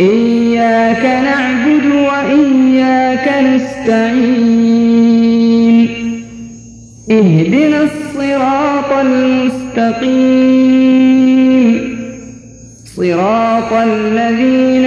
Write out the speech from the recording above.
إياك نعبد وإياك نستعين. اهدنا الصراط المستقيم. صراط الذين